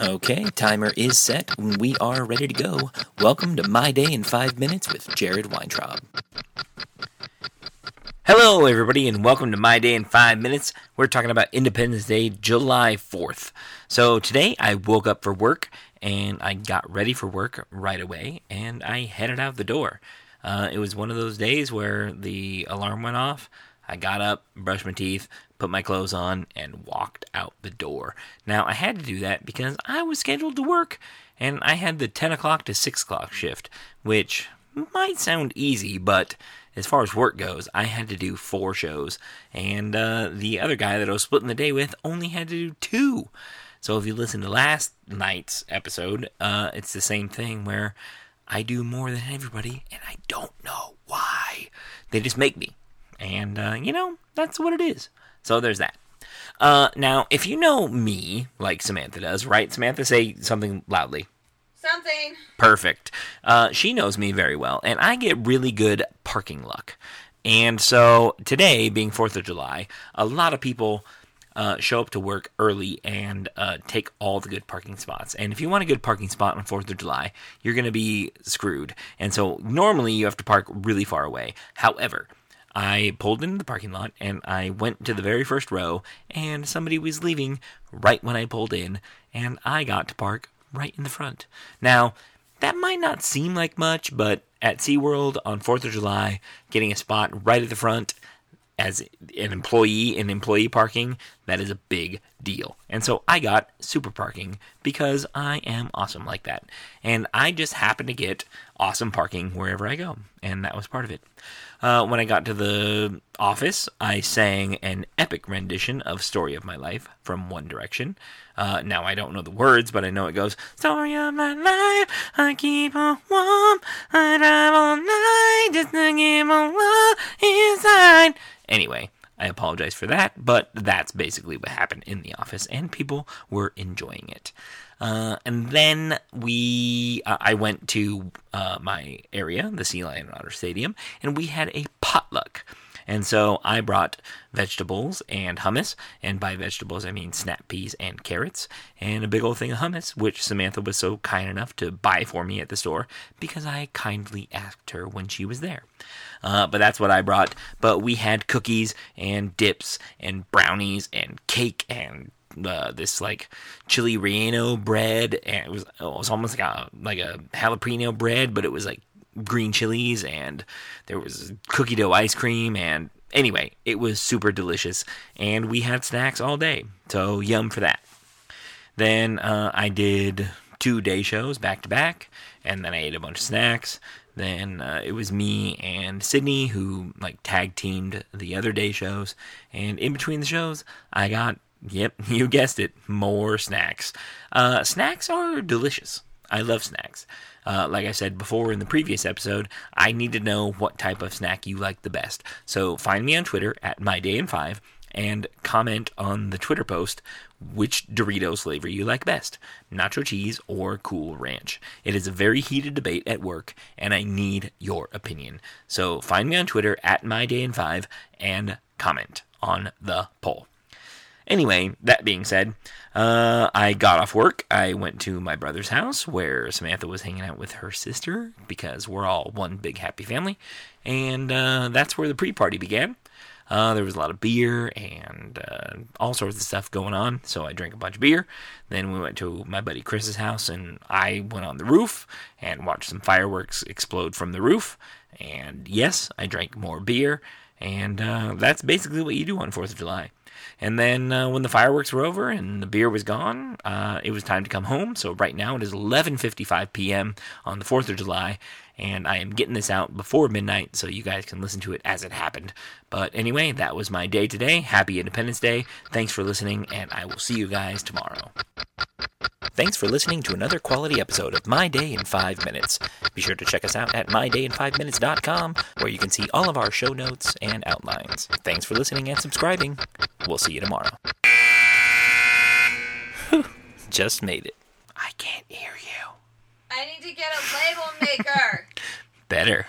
Okay, timer is set. We are ready to go. Welcome to My Day in 5 Minutes with Jared Weintraub. Hello, everybody, and welcome to My Day in 5 Minutes. We're talking about Independence Day, July 4th. So today I woke up for work and I got ready for work right away and I headed out the door. Uh, it was one of those days where the alarm went off. I got up, brushed my teeth, put my clothes on, and walked out the door. Now, I had to do that because I was scheduled to work, and I had the 10 o'clock to 6 o'clock shift, which might sound easy, but as far as work goes, I had to do four shows, and uh, the other guy that I was splitting the day with only had to do two. So if you listen to last night's episode, uh, it's the same thing where I do more than everybody, and I don't know why. They just make me. And, uh, you know, that's what it is. So there's that. Uh, now, if you know me, like Samantha does, right? Samantha, say something loudly. Something. Perfect. Uh, she knows me very well, and I get really good parking luck. And so today, being 4th of July, a lot of people uh, show up to work early and uh, take all the good parking spots. And if you want a good parking spot on 4th of July, you're going to be screwed. And so normally you have to park really far away. However, I pulled into the parking lot and I went to the very first row, and somebody was leaving right when I pulled in, and I got to park right in the front. Now, that might not seem like much, but at SeaWorld on 4th of July, getting a spot right at the front as an employee in employee parking, that is a big deal. And so I got super parking because I am awesome like that. And I just happen to get awesome parking wherever I go. And that was part of it. Uh, when I got to the office, I sang an epic rendition of Story of My Life from One Direction. Uh, now, I don't know the words, but I know it goes, Story of my life, I keep on warm, I drive all night just to keep on inside. Anyway, I apologize for that, but that's basically what happened in the office, and people were enjoying it. Uh, and then we, uh, I went to uh, my area, the Sea Lion Otter Stadium, and we had a potluck. And so I brought vegetables and hummus, and by vegetables I mean snap peas and carrots, and a big old thing of hummus, which Samantha was so kind enough to buy for me at the store because I kindly asked her when she was there. Uh, but that's what I brought. But we had cookies and dips and brownies and cake and uh, this like chili relleno bread, and it was it was almost like a like a jalapeno bread, but it was like green chilies, and there was cookie dough ice cream, and anyway, it was super delicious, and we had snacks all day, so yum for that. Then uh, I did two day shows back to back, and then I ate a bunch of snacks. Then uh, it was me and Sydney who like tag teamed the other day shows, and in between the shows, I got Yep, you guessed it. More snacks. Uh, snacks are delicious. I love snacks. Uh, like I said before in the previous episode, I need to know what type of snack you like the best. So find me on Twitter at mydayin5 and comment on the Twitter post which Doritos flavor you like best nacho cheese or cool ranch. It is a very heated debate at work, and I need your opinion. So find me on Twitter at mydayin5 and comment on the poll. Anyway, that being said, uh, I got off work. I went to my brother's house where Samantha was hanging out with her sister because we're all one big happy family. And uh, that's where the pre party began. Uh, there was a lot of beer and uh, all sorts of stuff going on. So I drank a bunch of beer. Then we went to my buddy Chris's house and I went on the roof and watched some fireworks explode from the roof. And yes, I drank more beer. And uh, that's basically what you do on 4th of July. And then uh, when the fireworks were over and the beer was gone, uh, it was time to come home. So right now it is 11:55 p.m. on the 4th of July, and I am getting this out before midnight so you guys can listen to it as it happened. But anyway, that was my day today. Happy Independence Day. Thanks for listening, and I will see you guys tomorrow. Thanks for listening to another quality episode of My Day in 5 Minutes. Be sure to check us out at mydayin5minutes.com where you can see all of our show notes and outlines. Thanks for listening and subscribing. We'll see you tomorrow. Just made it. I can't hear you. I need to get a label maker. Better.